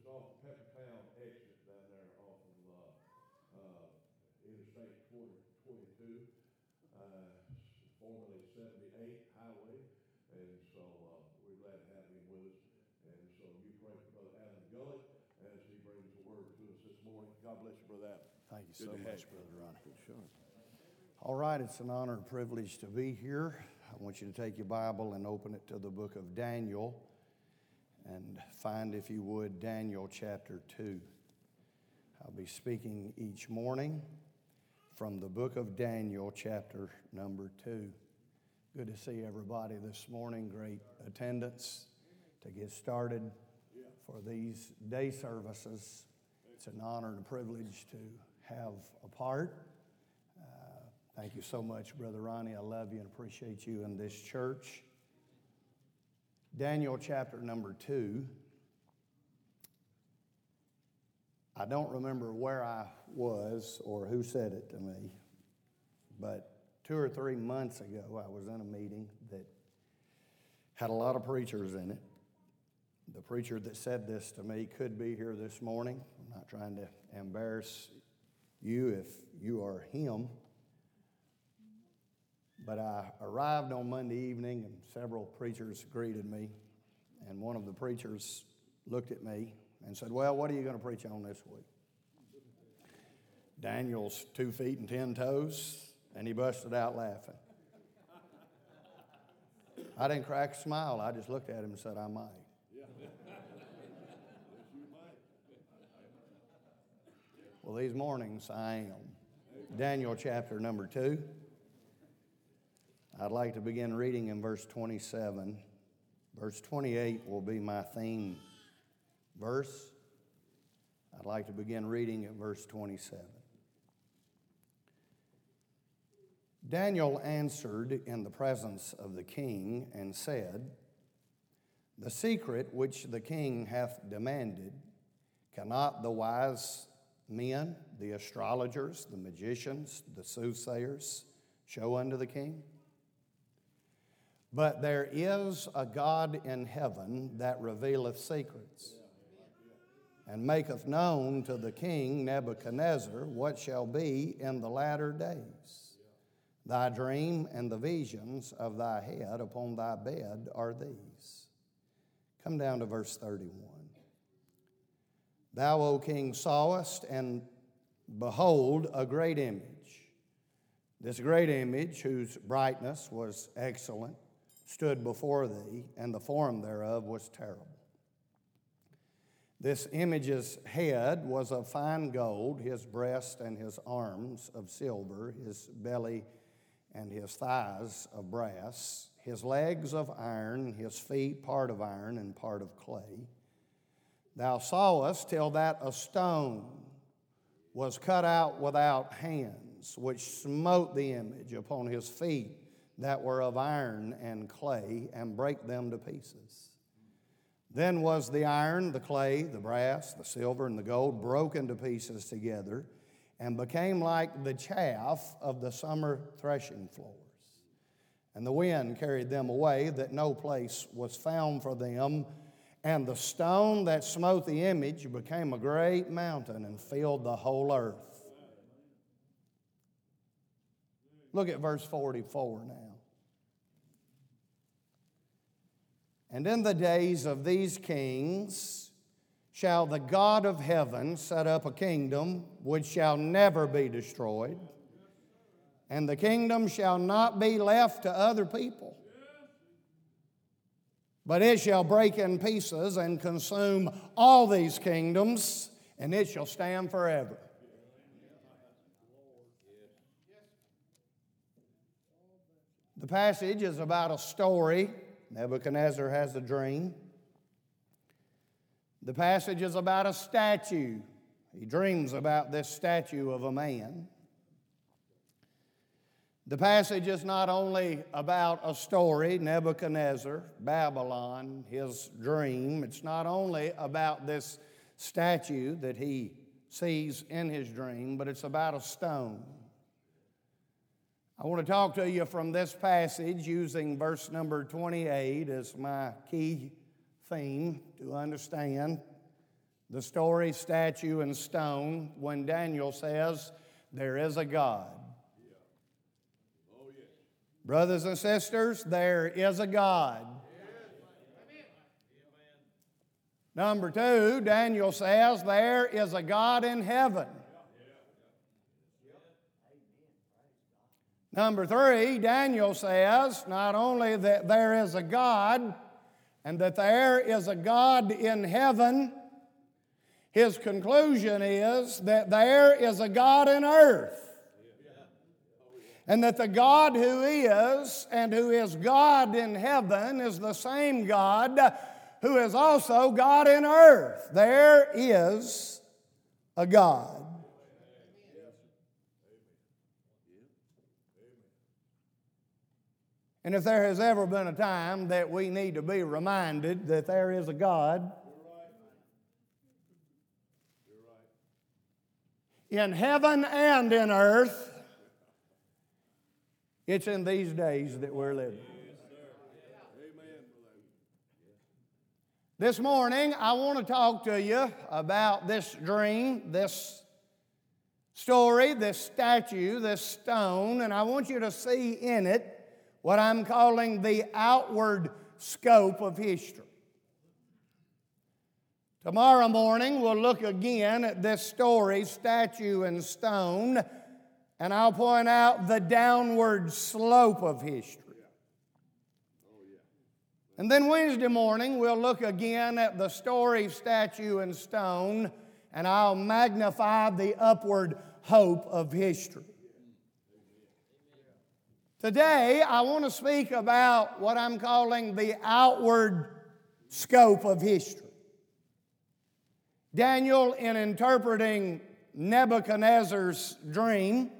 just off the Pepper Town exit down there off of, uh, uh, Interstate twenty, twenty-two, uh, formerly seventy-eight highway. And so, uh, we're glad to have him with us. And so you pray for Brother Alan Gullett as he brings the word to us this morning. God bless you, Brother Alan. Thank you Good so to have much, you. Brother Ronnie. Shot. All right, it's an honor and privilege to be here. I want you to take your Bible and open it to the book of Daniel and find, if you would, Daniel chapter 2. I'll be speaking each morning from the book of Daniel, chapter number 2. Good to see everybody this morning. Great attendance to get started for these day services. It's an honor and a privilege to have a part. Uh, Thank you so much, Brother Ronnie. I love you and appreciate you in this church. Daniel chapter number two. I don't remember where I was or who said it to me, but two or three months ago, I was in a meeting that had a lot of preachers in it. The preacher that said this to me could be here this morning. I'm not trying to embarrass you if you are him. But I arrived on Monday evening and several preachers greeted me. And one of the preachers looked at me and said, Well, what are you going to preach on this week? Daniel's two feet and ten toes, and he busted out laughing. I didn't crack a smile. I just looked at him and said, I might. Well, these mornings I am. Daniel chapter number two. I'd like to begin reading in verse 27. Verse 28 will be my theme verse. I'd like to begin reading at verse 27. Daniel answered in the presence of the king and said, The secret which the king hath demanded, cannot the wise men, the astrologers, the magicians, the soothsayers show unto the king? But there is a God in heaven that revealeth secrets, and maketh known to the king Nebuchadnezzar what shall be in the latter days. Thy dream and the visions of thy head upon thy bed are these. Come down to verse 31. Thou, O king, sawest, and behold, a great image. This great image, whose brightness was excellent, stood before thee, and the form thereof was terrible. This image's head was of fine gold, his breast and his arms of silver, his belly and his thighs of brass, his legs of iron, his feet part of iron and part of clay. Thou sawest till that a stone was cut out without hands, which smote the image upon his feet that were of iron and clay, and brake them to pieces. Then was the iron, the clay, the brass, the silver, and the gold broken to pieces together, and became like the chaff of the summer threshing floors. And the wind carried them away, that no place was found for them. And the stone that smote the image became a great mountain and filled the whole earth. Look at verse 44 now. And in the days of these kings shall the God of heaven set up a kingdom which shall never be destroyed, and the kingdom shall not be left to other people, but it shall break in pieces and consume all these kingdoms, and it shall stand forever. The passage is about a story. Nebuchadnezzar has a dream. The passage is about a statue. He dreams about this statue of a man. The passage is not only about a story, Nebuchadnezzar, Babylon, his dream. It's not only about this statue that he sees in his dream, but it's about a stone. I want to talk to you from this passage using verse number 28 as my key theme to understand the story, statue, and stone when Daniel says, There is a God. Brothers and sisters, there is a God. Number two, Daniel says, There is a God in heaven. Number three, Daniel says not only that there is a God and that there is a God in heaven, his conclusion is that there is a God in earth. And that the God who is and who is God in heaven is the same God who is also God in earth. There is a God. And if there has ever been a time that we need to be reminded that there is a God, in heaven and in earth, it's in these days that we're living. This morning, I want to talk to you about this dream, this story, this statue, this stone, and I want you to see in it what I'm calling the outward scope of history. Tomorrow morning, we'll look again at this story, statue and stone, and I'll point out the downward slope of history. And then Wednesday morning, we'll look again at the story, statue, and stone, and I'll magnify the upward hope of history. Today, I want to speak about what I'm calling the outward scope of history. Daniel, in interpreting Nebuchadnezzar's dream,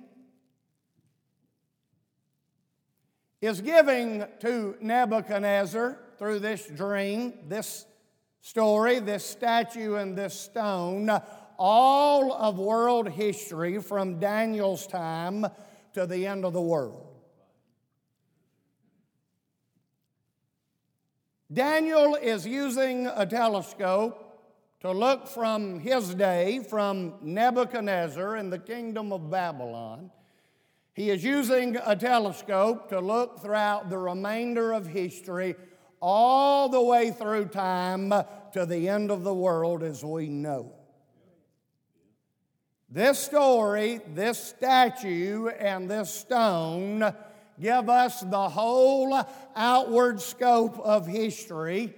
is giving to Nebuchadnezzar through this dream, this story, this statue, and this stone, all of world history from Daniel's time to the end of the world. Daniel is using a telescope to look from his day, from Nebuchadnezzar in the kingdom of Babylon. He is using a telescope to look throughout the remainder of history, all the way through time to the end of the world as we know. This story, this statue, and this stone give us the whole outward scope of history,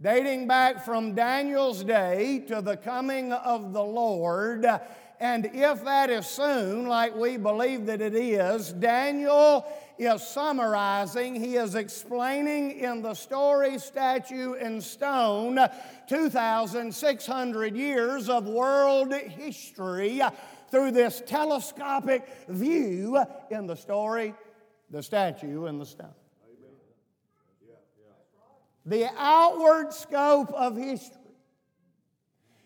dating back from Daniel's day to the coming of the Lord. And if that is soon, like we believe that it is, Daniel is summarizing, he is explaining in the story, statue, and stone 2,600 years of world history through this telescopic view in the story, the statue and the stone. The outward scope of history.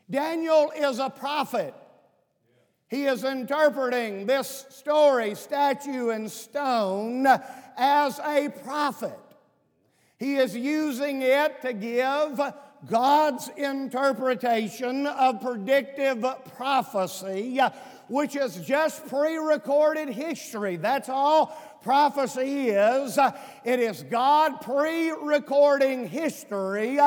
Daniel is a prophet. He is interpreting this story, statue and stone, as a prophet. He is using it to give God's interpretation of predictive prophecy, which is just pre recorded history. That's all prophecy is it is God pre recording history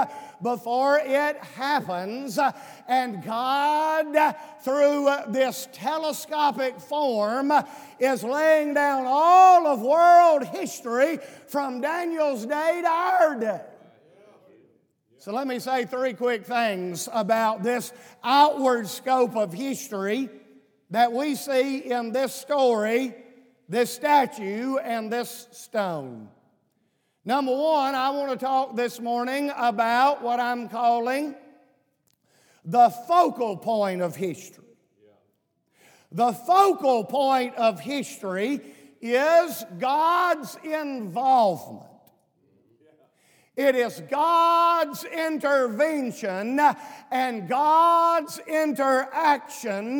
before it happens, and God, through this telescopic form, is laying down all of world history from Daniel's day to our day. So let me say three quick things about this outward scope of history that we see in this story this statue and this stone. Number one, I want to talk this morning about what I'm calling the focal point of history. The focal point of history is God's involvement It is God's intervention and God's interaction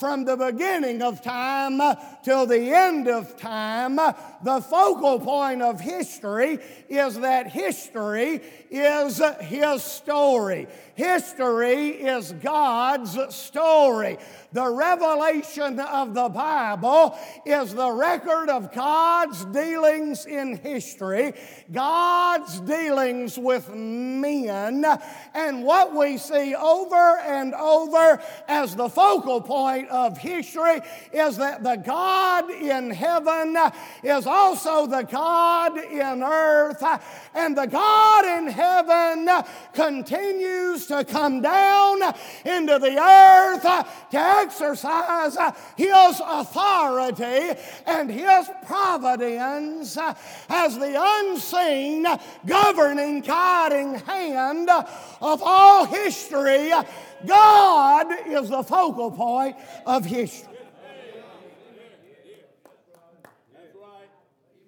from the beginning of time till the end of time. The focal point of history is that history is His story. History is God's story. The revelation of the Bible is the record of God's dealings in history, God's dealings with men, and what we see over and over as the focal point of history is that the God in heaven is also the God in earth, and the God in heaven continues to come down into the earth to exercise His authority and His providence as the unseen, governing, guiding hand of all history. God is the focal point of history.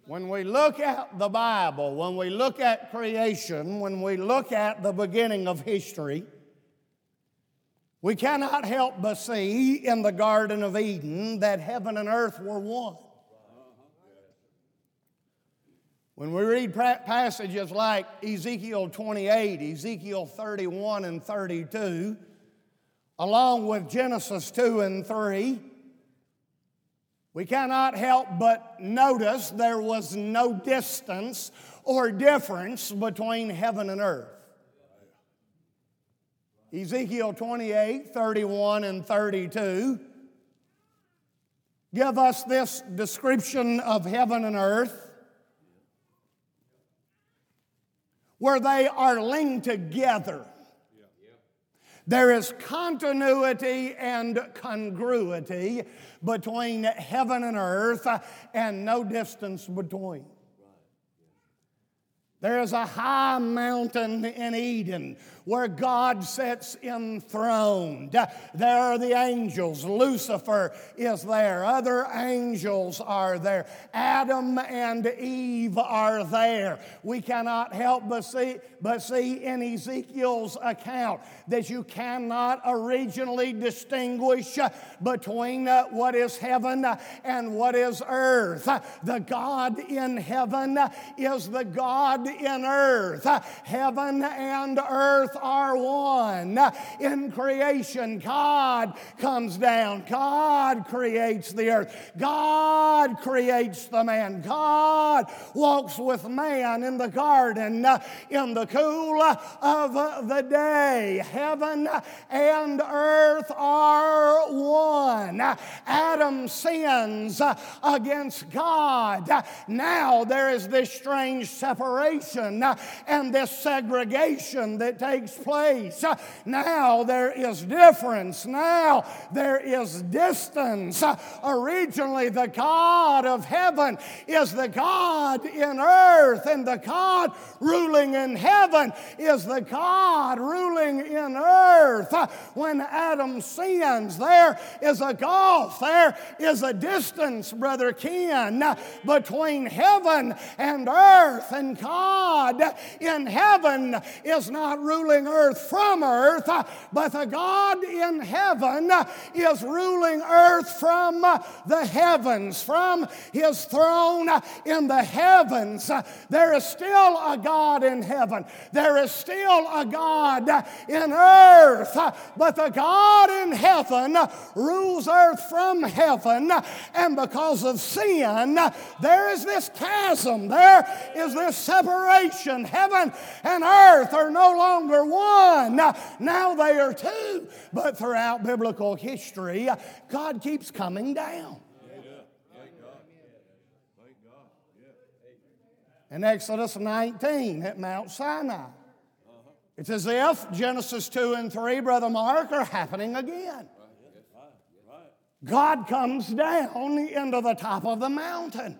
When we look at the Bible, when we look at creation, when we look at the beginning of history, we cannot help but see in the Garden of Eden that heaven and earth were one. When we read passages like Ezekiel 28, Ezekiel 31 and 32, along with Genesis 2 and 3, we cannot help but notice there was no distance or difference between heaven and earth. Ezekiel 28, 31, and 32 give us this description of heaven and earth where they are linked together. There is continuity and congruity between heaven and earth uh, and no distance between. There is a high mountain in Eden where God sits enthroned. There are the angels. Lucifer is there. Other angels are there. Adam and Eve are there. We cannot help but see, but see in Ezekiel's account that you cannot originally distinguish between uh, what is heaven and what is earth. The God in heaven is the God in earth. Heaven and earth are one. In creation, God comes down. God creates the earth. God creates the man. God walks with man in the garden in the cool of the day. Heaven and earth are one. Adam sins against God. Now there is this strange separation and this segregation that takes takes place. Now there is difference. Now there is distance. Originally, the God of heaven is the God in earth, and the God ruling in heaven is the God ruling in earth. When Adam sins, there is a gulf, there is a distance, Brother Ken, between heaven and earth, and God in heaven is not ruling ruling earth from earth, but the God in heaven is ruling earth from the heavens, from his throne in the heavens. There is still a God in heaven, there is still a God in earth, but the God in heaven rules earth from heaven, and because of sin, there is this chasm, there is this separation. Heaven and earth are no longer one. Now they are two. But throughout biblical history, God keeps coming down. In Exodus 19 at Mount Sinai, it's as if Genesis 2 and 3, Brother Mark, are happening again. God comes down into the top of the mountain.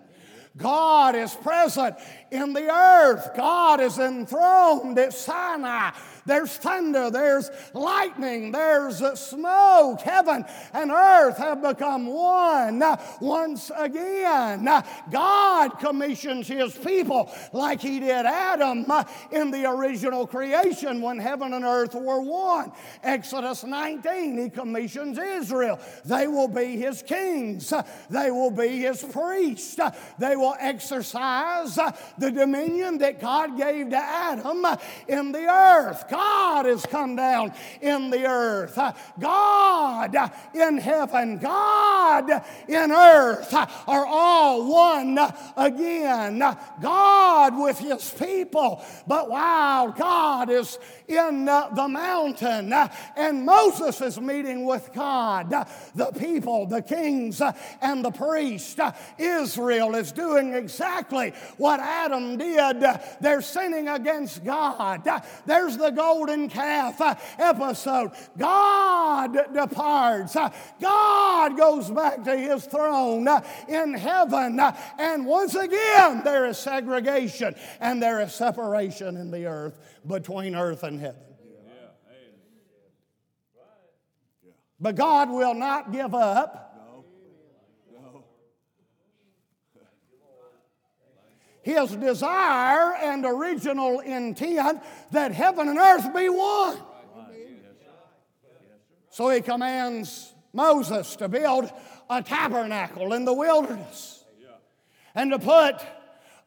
God is present in the earth. God is enthroned at Sinai. There's thunder, there's lightning, there's smoke. Heaven and earth have become one uh, once again. Uh, God commissions his people like he did Adam uh, in the original creation when heaven and earth were one. Exodus 19, he commissions Israel. They will be his kings, they will be his priests, they will exercise the dominion that God gave to Adam in the earth. God has come down in the earth. God in heaven, God in earth are all one again. God with his people. But while God is in the mountain and Moses is meeting with God, the people, the kings, and the priests, Israel is doing exactly what Adam did. They're sinning against God. There's the golden calf uh, episode. God departs. Uh, God goes back to his throne uh, in heaven. And once again, there is segregation and there is separation in the earth between earth and heaven. But God will not give up. His desire and original intent that heaven and earth be one. So he commands Moses to build a tabernacle in the wilderness and to put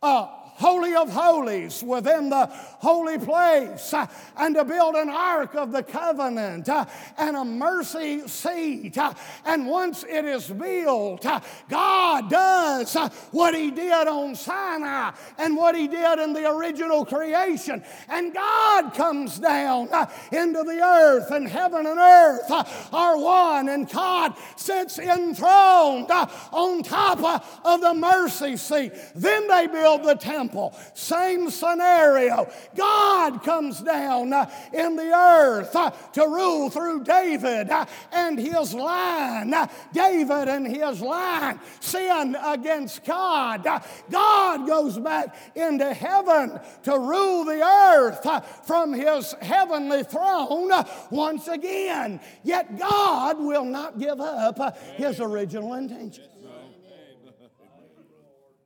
a Holy of Holies within the holy place, uh, and to build an ark of the covenant uh, and a mercy seat. Uh, and once it is built, God does what He did on Sinai and what He did in the original creation. And God comes down into the earth, and heaven and earth are one, and God sits enthroned on top of the mercy seat. Then they build the temple temple. Same scenario. God comes down uh, in the earth uh, to rule through David uh, and his line. David and his line sin against God. God goes back into heaven to rule the earth from his heavenly throne once again. Yet God will not give up his original intention.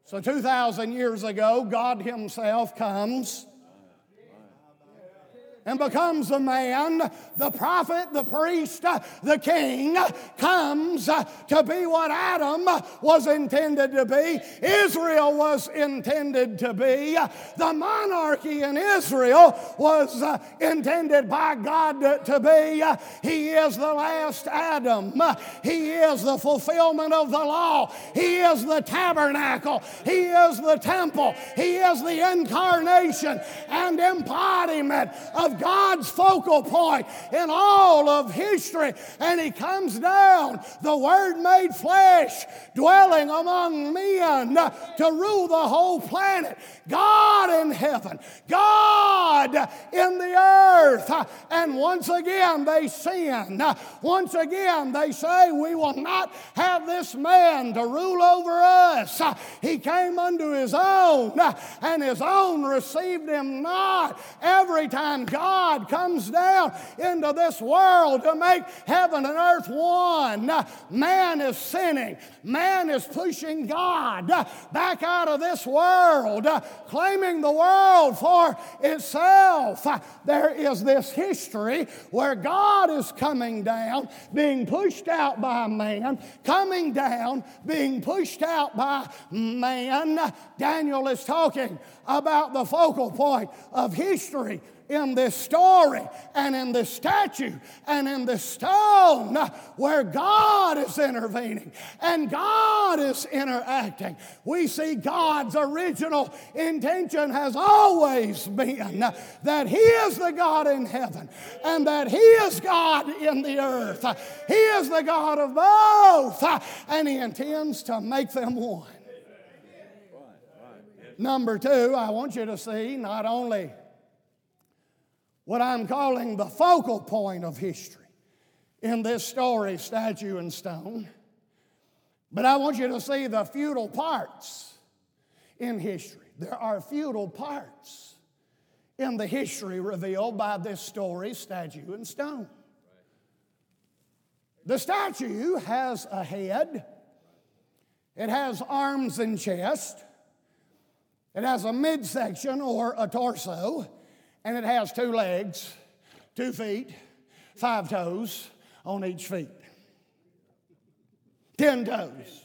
So, 2,000 years ago, God Himself comes and becomes a man, the prophet, the priest, the king, comes to be what Adam was intended to be, Israel was intended to be. The monarchy in Israel was intended by God to be. He is the last Adam, He is the fulfillment of the law, He is the tabernacle, He is the temple, He is the incarnation and embodiment of God's focal point in all of history. And He comes down, the Word made flesh, dwelling among men to rule the whole planet. God in heaven, God in the earth. And once again they sin. Once again they say, We will not have this man to rule over us. He came unto his own, and his own received him not. Every time God comes down into this world to make heaven and earth one, man is sinning. Man is pushing God back out of this world claiming the world for itself. There is this history where God is coming down, being pushed out by man, coming down, being pushed out by man. Daniel is talking about the focal point of history in this story and in this statue and in this stone where God is intervening and God is interacting. We see God's original intention has always been that He is the God in heaven and that He is God in the earth. He is the God of both and He intends to make them one. Number two, I want you to see not only what I'm calling the focal point of history in this story, statue and stone. But I want you to see the feudal parts in history. there are feudal parts in the history revealed by this story, statue, and stone. The statue has a head, it has arms and chest, it has a midsection or a torso, and it has two legs, two feet, five toes on each feet. Ten toes.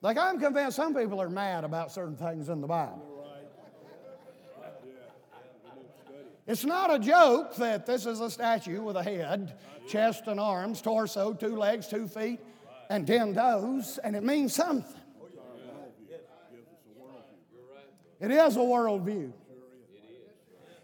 Like, I'm convinced some people are mad about certain things in the Bible. It's not a joke that this is a statue with a head, chest and arms, torso, two legs, two feet, and ten those, and it means something. It is a worldview.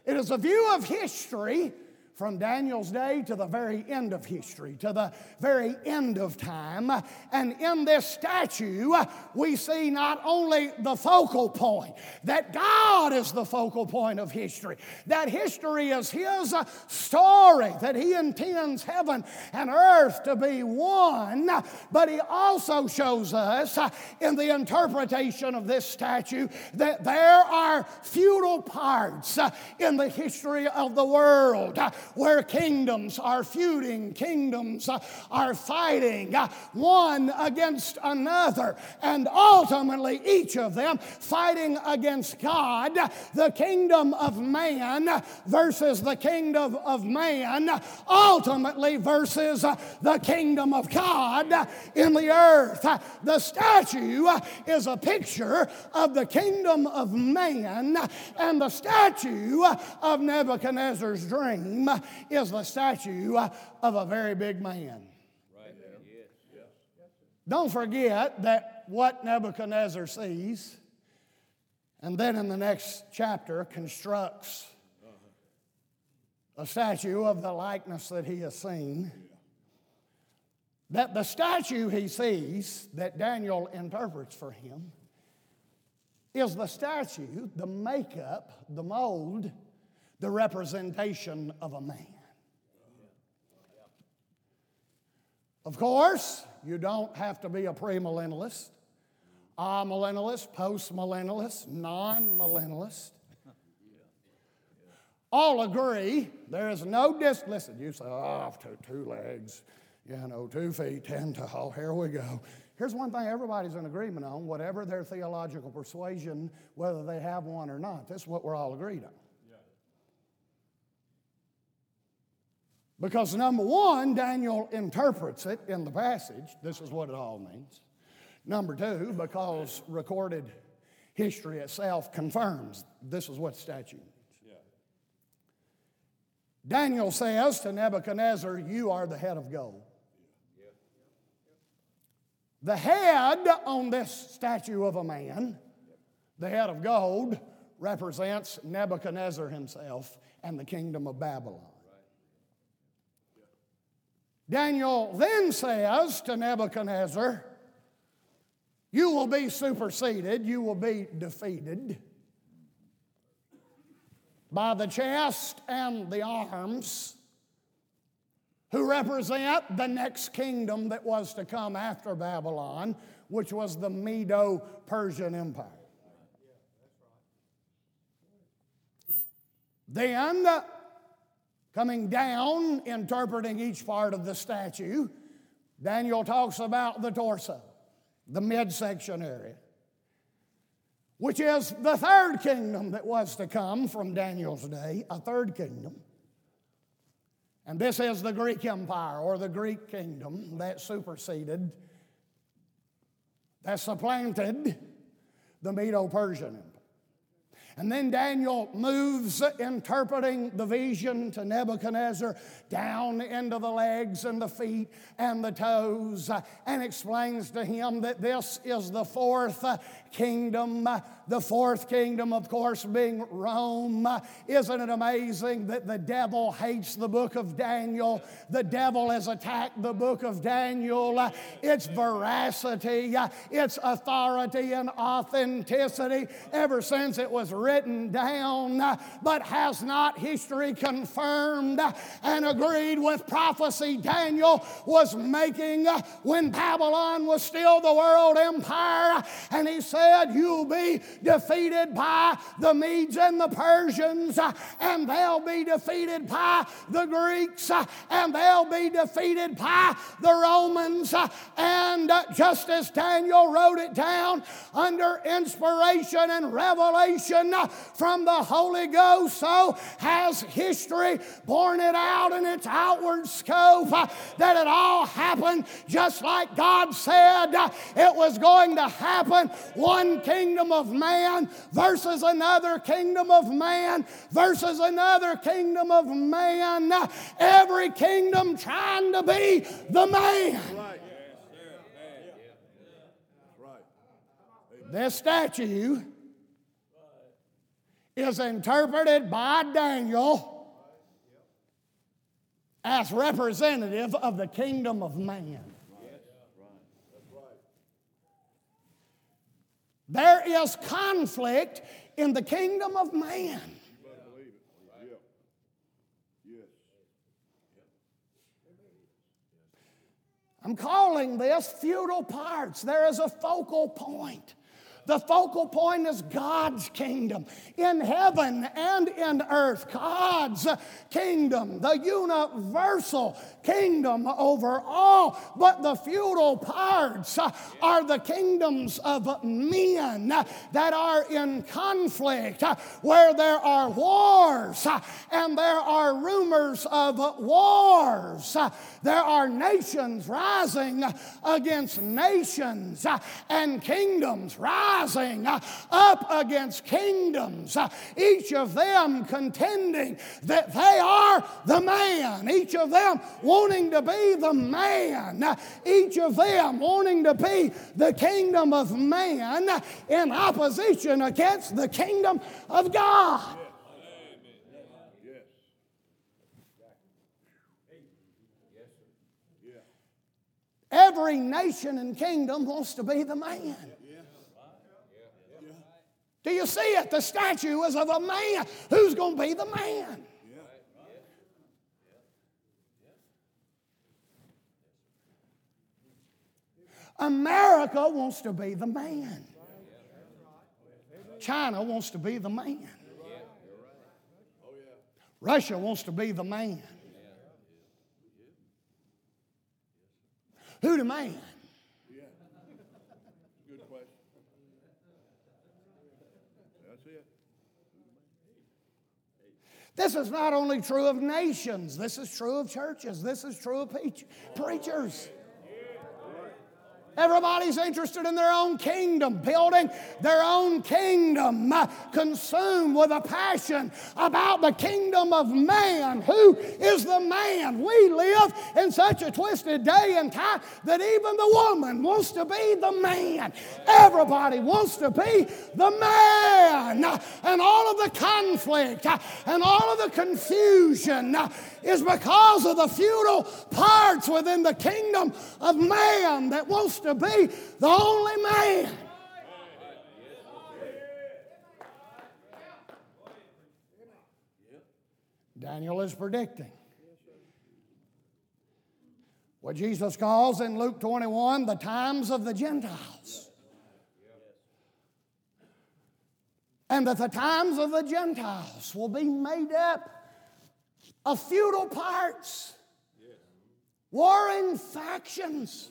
It is a view of history from Daniel's day to the very end of history, to the very end of time. And in this statue, we see not only the focal point, that God is the focal point of history, that history is His story, that He intends heaven and earth to be one, but He also shows us in the interpretation of this statue that there are feudal parts in the history of the world where kingdoms are feuding, kingdoms are fighting uh, one against another, and ultimately each of them fighting against God, the kingdom of man versus the kingdom of man, ultimately versus the kingdom of God in the earth. The statue is a picture of the kingdom of man, and the statue of Nebuchadnezzar's dream is the statue of a very big man. Don't forget that what Nebuchadnezzar sees, and then in the next chapter constructs a statue of the likeness that he has seen. That the statue he sees, that Daniel interprets for him, is the statue, the makeup, the mold, the representation of a man. Of course, you don't have to be a premillennialist, amillennialist, postmillennialist, non millennialist. All agree there is no dis. Listen, you say, oh, two, two legs, you know, two feet, ten oh, here we go. Here's one thing everybody's in agreement on, whatever their theological persuasion, whether they have one or not. This is what we're all agreed on. Because number one, Daniel interprets it in the passage. This is what it all means. Number two, because recorded history itself confirms this is what statue means. Yeah. Daniel says to Nebuchadnezzar, You are the head of gold. Yeah. The head on this statue of a man, the head of gold, represents Nebuchadnezzar himself and the kingdom of Babylon. Daniel then says to Nebuchadnezzar, You will be superseded, you will be defeated by the chest and the arms, who represent the next kingdom that was to come after Babylon, which was the Medo Persian Empire. Then Coming down, interpreting each part of the statue, Daniel talks about the torso, the midsection area, which is the third kingdom that was to come from Daniel's day, a third kingdom. And this is the Greek Empire or the Greek kingdom that superseded, that supplanted the Medo Persian. And then Daniel moves, interpreting the vision to Nebuchadnezzar down into the legs and the feet and the toes, uh, and explains to him that this is the fourth kingdom. The fourth kingdom, of course, being Rome. Isn't it amazing that the devil hates the book of Daniel? The devil has attacked the book of Daniel. Its veracity, its authority and authenticity ever since it was written down, but has not history confirmed and agreed with prophecy Daniel was making when Babylon was still the world empire? And he said, You'll be defeated by the Medes and the Persians, and they'll be defeated by the Greeks, and they'll be defeated by the Romans. And just as Daniel wrote it down under inspiration and revelation Uh, from the Holy Ghost, so has history borne it out in its outward scope uh, that it all happened just like God said uh, it was going to happen. One kingdom of man versus another kingdom of man versus another kingdom of man. Every kingdom trying to be the man. Right. This statue is interpreted by Daniel as representative of the kingdom of man. There is conflict in the kingdom of man. I'm calling this feudal parts. There is a focal point. The focal point is God's kingdom in heaven and in earth. God's kingdom, the universal kingdom over all. But the feudal parts are the kingdoms of men that are in conflict, where there are wars and there are rumors of wars. There are nations rising against nations and kingdoms rising rising uh, up against kingdoms, uh, each of them contending that they are the man, each of them wanting to be the man, uh, each of them wanting to be the kingdom of man in opposition against the kingdom of God. Every nation and kingdom wants to be the man. Do you see it? The statue is of a man. Who's going to be the man? America wants to be the man. China wants to be the man. Russia wants to be the man. Who the man? This is not only true of nations, this is true of churches, this is true of preachers. Everybody's interested in their own kingdom, building their own kingdom, uh, consumed with a passion about the kingdom of man. Who is the man? We live in such a twisted day and time that even the woman wants to be the man. Everybody wants to be the man. And all of the conflict uh, and all of the confusion uh, is because of the feudal parts within the kingdom of man that wants to be the only man. Daniel is predicting what Jesus calls in Luke 21 the times of the Gentiles. And that the times of the Gentiles will be made up of feudal parts, warring factions,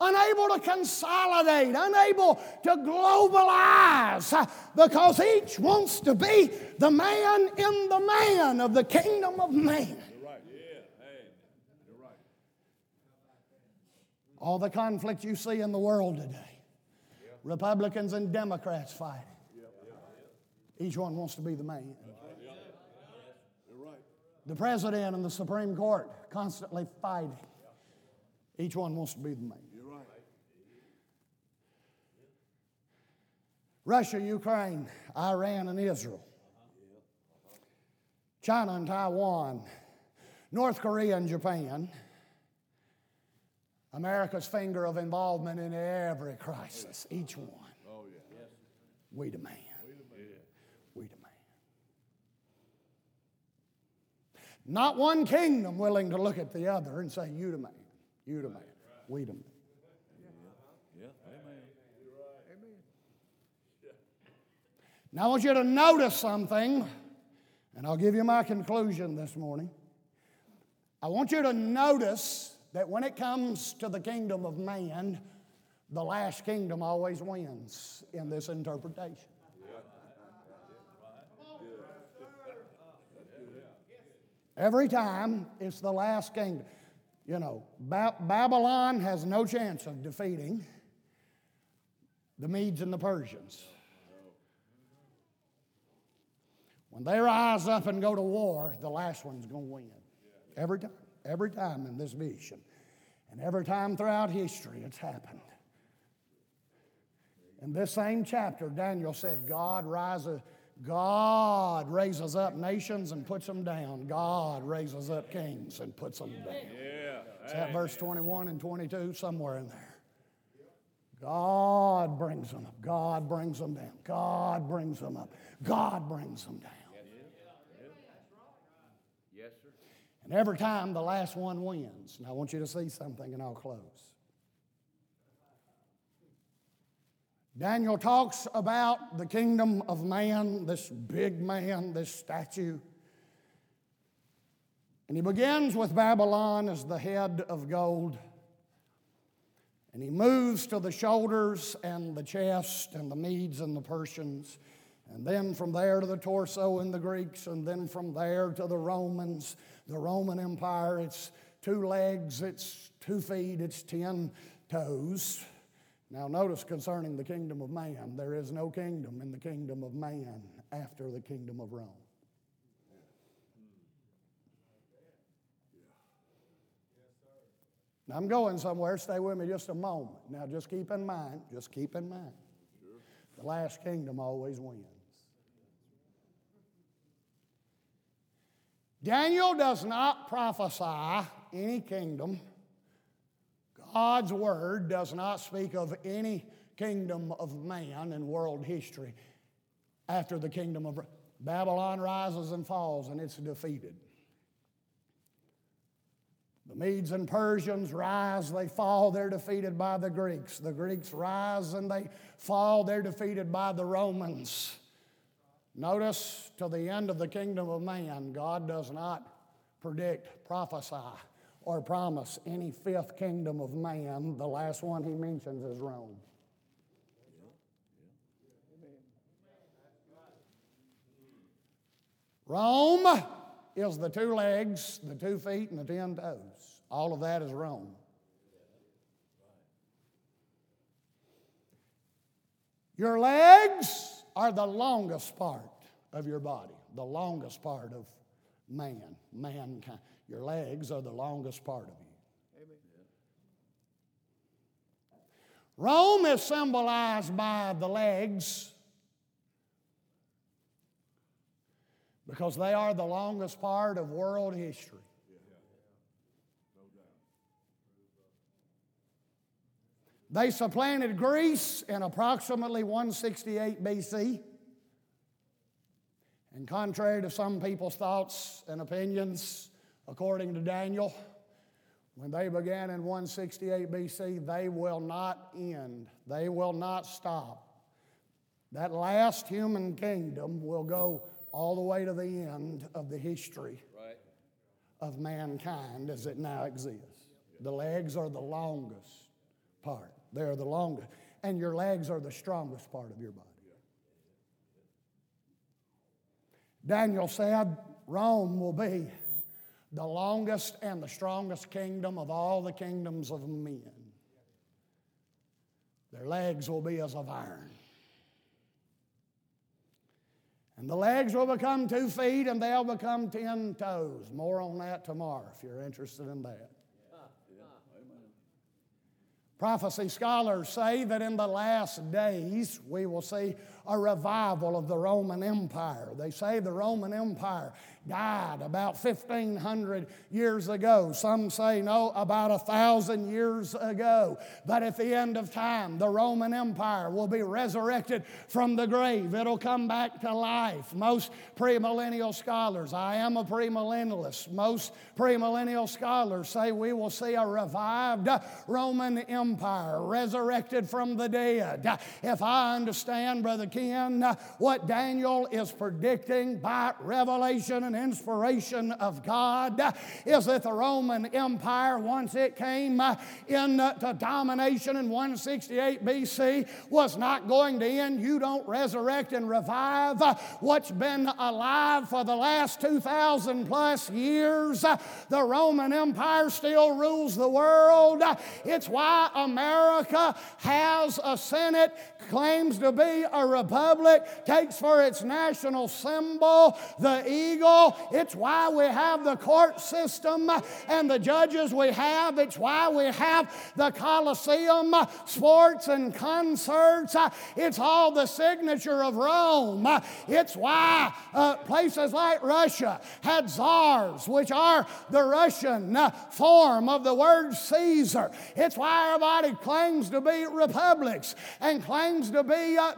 unable to consolidate, unable to globalize, because each wants to be the man in the man of the kingdom of man. All the conflict you see in the world today, Republicans and Democrats fighting. Each one wants to be the man. The president and the Supreme Court constantly fighting. Each one wants to be the man. Russia, Ukraine, Iran, and Israel, China and Taiwan, North Korea and Japan. America's finger of involvement in every crisis, each one. We demand. We demand. We demand. Not one kingdom willing to look at the other and say, You demand, you demand, we demand. Now I want you to notice something, and I'll give you my conclusion this morning. I want you to notice that when it comes to the kingdom of man, the last kingdom always wins in this interpretation. Every time it's the last kingdom. You know, ba- Babylon has no chance of defeating the Medes and the Persians. When they rise up and go to war, the last one's going to win. Every time. Every time in this vision. And every time throughout history, it's happened. In this same chapter, Daniel said, God rises. God raises up nations and puts them down. God raises up kings and puts them down. Yeah. Is that verse 21 and 22? Somewhere in there. God brings them up. God brings them down. God brings them up. God brings them down. Yes, sir. And every time the last one wins. And I want you to see something and I'll close. Daniel talks about the kingdom of man, this big man, this statue. And he begins with Babylon as the head of gold. And he moves to the shoulders and the chest and the Medes and the Persians. And then from there to the torso and the Greeks. And then from there to the Romans, the Roman Empire. It's two legs, it's two feet, it's ten toes. Now, notice concerning the kingdom of man, there is no kingdom in the kingdom of man after the kingdom of Rome. Now, I'm going somewhere. Stay with me just a moment. Now, just keep in mind, just keep in mind, the last kingdom always wins. Daniel does not prophesy any kingdom. God's word does not speak of any kingdom of man in world history after the kingdom of Babylon rises and falls and it's defeated. The Medes and Persians rise, they fall, they're defeated by the Greeks. The Greeks rise and they fall, they're defeated by the Romans. Notice to the end of the kingdom of man, God does not predict, prophesy, or promise any fifth kingdom of man. The last one he mentions is Rome. Rome is the two legs, the two feet, and the ten toes. All of that is Rome. Your legs are the longest part of your body, the longest part of man, mankind. Your legs are the longest part of you. Rome is symbolized by the legs because they are the longest part of world history. They supplanted Greece in approximately 168 BC. And contrary to some people's thoughts and opinions, according to Daniel, when they began in 168 BC, they will not end, they will not stop. That last human kingdom will go all the way to the end of the history Right. of mankind as it now exists. The legs are the longest part. They're the longest. And your legs are the strongest part of your body. Daniel said Rome will be the longest and the strongest kingdom of all the kingdoms of men. Their legs will be as of iron. And the legs will become two feet and they'll become ten toes. More on that tomorrow if you're interested in that. Prophecy scholars say that in the last days we will see a revival of the Roman Empire. They say the Roman Empire died about 1500 years ago. Some say no, about a thousand years ago. But at the end of time, the Roman Empire will be resurrected from the grave. It'll come back to life. Most premillennial scholars, I am a premillennialist, most premillennial scholars say we will see a revived Roman Empire resurrected from the dead. If I understand, Brother Ken, what Daniel is predicting by revelation and inspiration of God is that the Roman Empire, once it came into domination in 168 BC, was not going to end. You don't resurrect and revive what's been alive for the last 2,000 plus years. The Roman Empire still rules the world. It's why America has a Senate, claims to be a republic, takes for its national symbol the eagle. It's why we have the court system and the judges we have. It's why we have the Colosseum, sports and concerts. It's all the signature of Rome. It's why uh, places like Russia had czars, which are the Russian form of the word Caesar. It's why everybody claims to be republics and claims to be uh,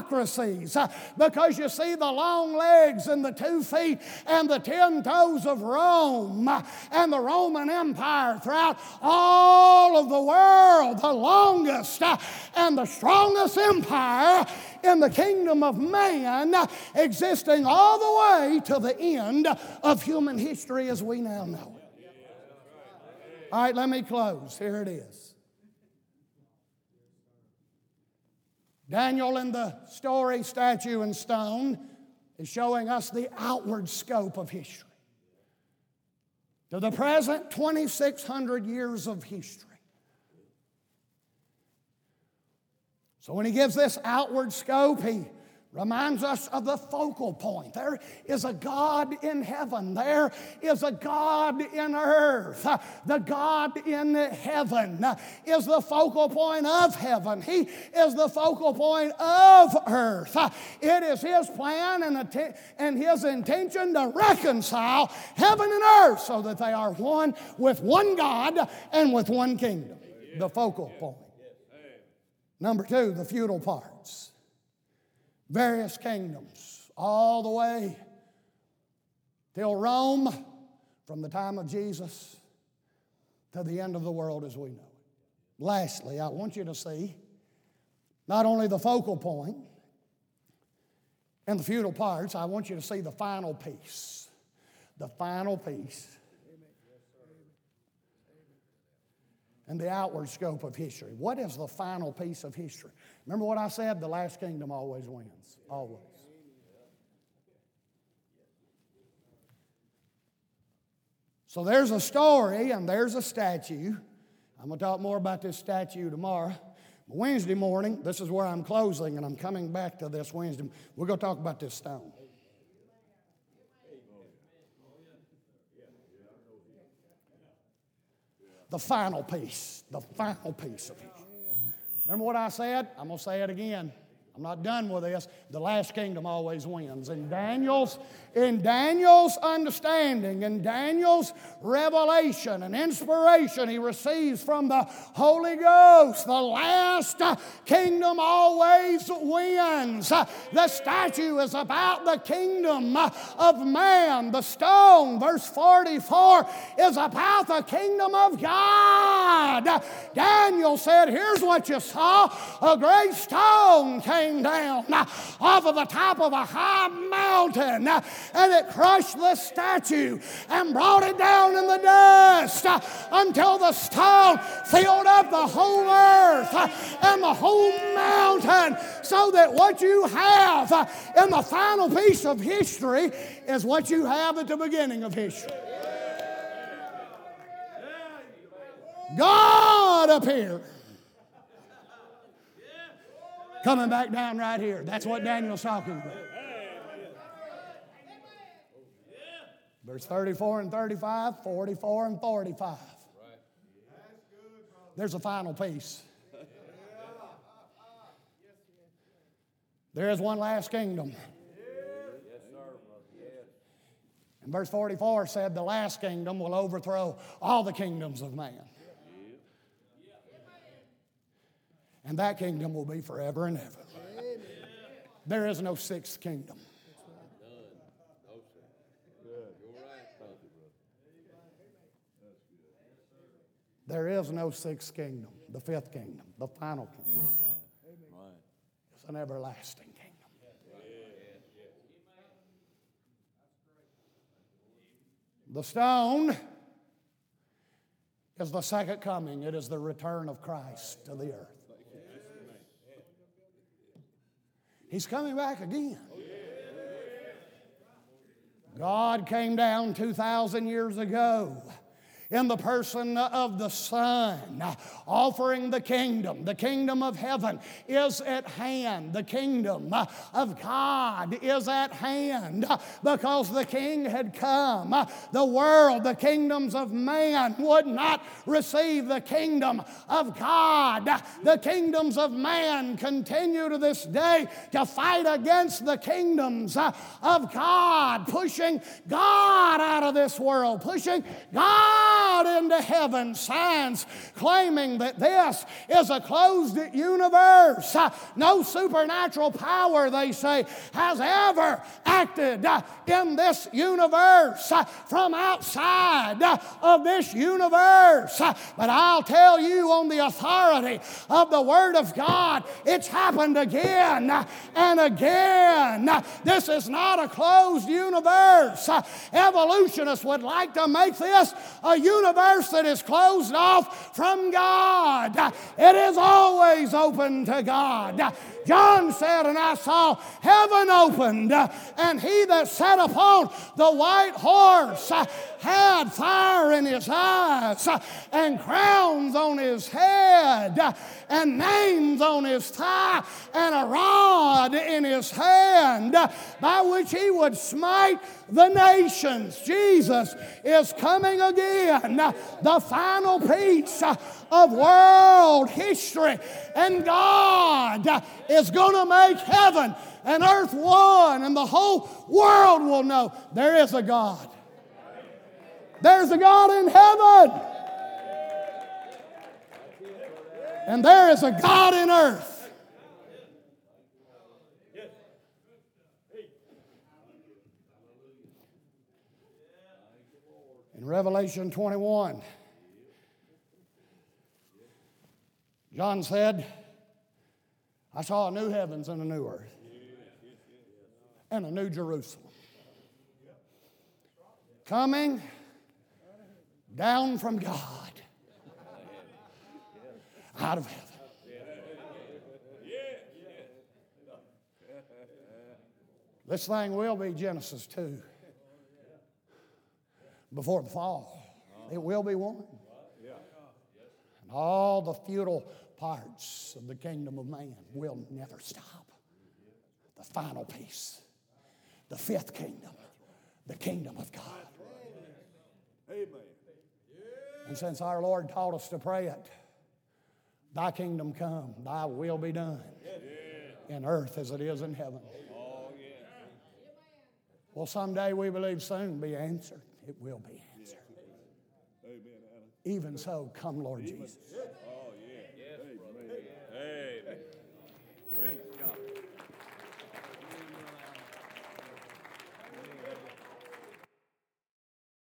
democracies uh, because you see the long legs and the two feet and the ten toes of Rome uh, and the Roman Empire throughout all of the world, the longest uh, and the strongest empire in the kingdom of man, existing all the way to the end of human history as we now know it. All right, let me close. Here it is. Daniel in the story Statue and Stone is showing us the outward scope of history. To the present, 2,600 years of history. So when he gives this outward scope, he reminds us of the focal point. There is a God in heaven, there is a God in earth. The God in heaven is the focal point of heaven, He is the focal point of earth. It is His plan and, and His intention to reconcile heaven and earth so that they are one with one God and with one kingdom. The focal point. Number two, the feudal parts various kingdoms, all the way till Rome, from the time of Jesus to the end of the world as we know it. Lastly, I want you to see not only the focal point and the feudal parts, I want you to see the final piece. The final piece. And the outward scope of history. What is the final piece of history? Remember what I said? The last kingdom always wins. Always. So there's a story and there's a statue. I'm going to talk more about this statue tomorrow. Wednesday morning, this is where I'm closing, and I'm coming back to this Wednesday. We're going to talk about this stone. The final piece, the final piece of it. Remember what I said? I'm going to say it again. I'm not done with this. The last kingdom always wins. In Daniel's, in Daniel's understanding, in Daniel's revelation and inspiration he receives from the Holy Ghost, the last kingdom always wins. The statue is about the kingdom of man. The stone, verse 44, is about the kingdom of God. Daniel said, Here's what you saw a great stone came came down uh, off of the top of a high mountain uh, and it crushed the statue and brought it down in the dust uh, until the stone filled up the whole earth and the whole mountain so that what you have in the final piece of history is what you have at the beginning of history. God appeared coming back down right here. That's what Daniel's talking about. Verse 34 and 35, 44 and 45. There's a final piece. There is one last kingdom. And verse 44 said, The last kingdom will overthrow all the kingdoms of man. And that kingdom will be forever and ever. There is no sixth kingdom. There is no sixth kingdom, the fifth kingdom, the final kingdom. It's an everlasting kingdom. The stone is the second coming, it is the return of Christ to the earth. He's coming back again. God came down 2,000 years ago in the person of the Son, offering the kingdom. The kingdom of heaven is at hand. The kingdom of God is at hand because the King had come. The world, the kingdoms of man would not receive the kingdom of God. The kingdoms of man continue to this day to fight against the kingdoms of God, pushing God out of this world, pushing God into heaven, signs claiming that this is a closed universe. No supernatural power, they say, has ever acted uh, in this universe uh, from outside uh, of this universe. But I'll tell you on the authority of the Word of God, it's happened again and again. This is not a closed universe. Evolutionists would like to make this a universe that is closed off from God. It is always open to God. John said, And I saw heaven opened, and he that sat upon the white horse had fire in his eyes, and crowns on his head, and names on his thigh, and a rod in his hand, by which he would smite the nations. Jesus is coming again, the final piece of world history. And God is going to make heaven and earth one, and the whole world will know there is a God. There's a God in heaven. And there is a God in earth. In Revelation 21, John said, I saw a new heavens and a new earth, and a new Jerusalem. Coming down from God out of heaven. This thing will be Genesis 2 before the fall. It will be one. And all the futile parts of the kingdom of man will never stop. The final piece, the fifth kingdom, the kingdom of God. Amen. And since our Lord taught us to pray it, Thy kingdom come, Thy will be done in earth as it is in heaven. Well, someday we believe soon be answered. It will be answered. Even so, come, Lord Jesus.